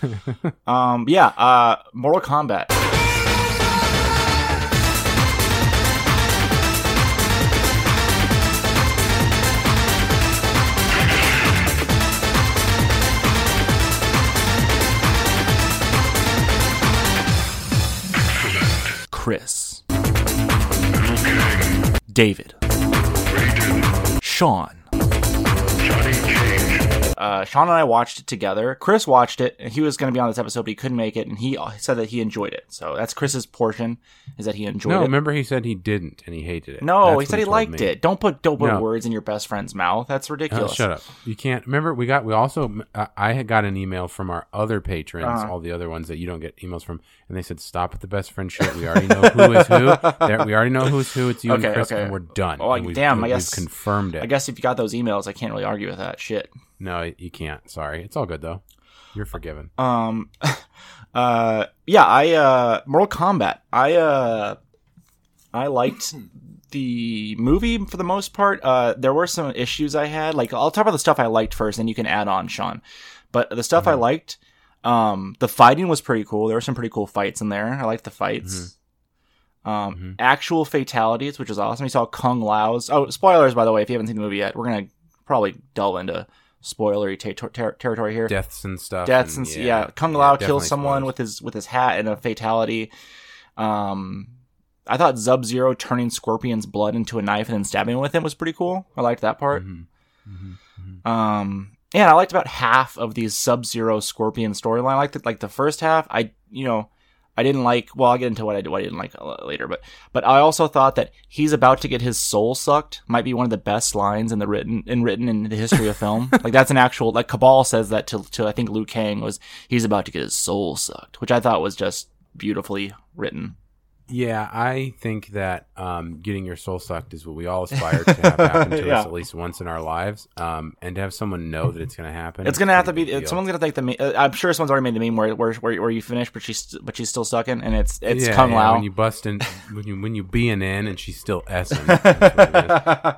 um, yeah, uh, Mortal Kombat. Chris. David. Sean. Uh, Sean and I watched it together. Chris watched it, and he was going to be on this episode, but he couldn't make it, and he said that he enjoyed it. So that's Chris's portion, is that he enjoyed No, it. No, remember he said he didn't and he hated it. No, That's he said he liked me. it. Don't put don't put No. words in your best friend's mouth. That's Oh, ridiculous. shut up! You can't remember. We got. We also. I- I had got an email from our other patrons, Uh-huh. all the other ones that you don't get emails from, and they said, "Stop at the best friend shit. We already know who is who. There, we already know who's who. It's you Okay, and Chris, okay. and we're done. Oh, And damn, I guess- confirmed it. I guess if you got those emails, I can't really argue with that shit. No, you can't. Sorry, it's all good though. You're forgiven. Um, uh, yeah, I uh, Mortal Kombat. I uh, I liked the movie for the most part. Uh, there were some issues I had. Like I'll talk about the stuff I liked first, and you can add on, Sean. But the stuff I liked, um, the fighting was pretty cool. There were some pretty cool fights in there. I liked the fights. Um, Mhm. actual fatalities, which is awesome. You saw Kung Lao's. Oh, spoilers by the way. If you haven't seen the movie yet, we're gonna probably delve into spoilery ter- ter- territory here Deaths and stuff. deaths and, yeah, Kung Lao definitely kills someone spoilers. with his with his hat and a fatality. Um, I thought Sub Zero turning Scorpion's blood into a knife and then stabbing him with it was pretty cool. I liked that part. Mhm. Mhm. Mhm. Um, and I liked about half of these Sub Zero Scorpion storyline. I liked it, like the first half. I you know. I didn't like. Well, I'll get into what I, what I didn't like later, but but I also thought that he's about to get his soul sucked might be one of the best lines in the written in written in the history of film. like that's an actual like Kabal says that to to I think Liu Kang was he's about to get his soul sucked, which I thought was just beautifully written. Yeah, I think that um, getting your soul sucked is what we all aspire to have happen to Yeah. us at least once in our lives, um, and to have someone know that it's going to happen. It's gonna have to be. deal. Someone's gonna take the. me- uh, I'm sure someone's already made the meme where where where, where you finish, but she's but she's still stuck in, and it's it's yeah, Kung yeah, Lao. when you bust in when you when you be an in and she's still S'ing.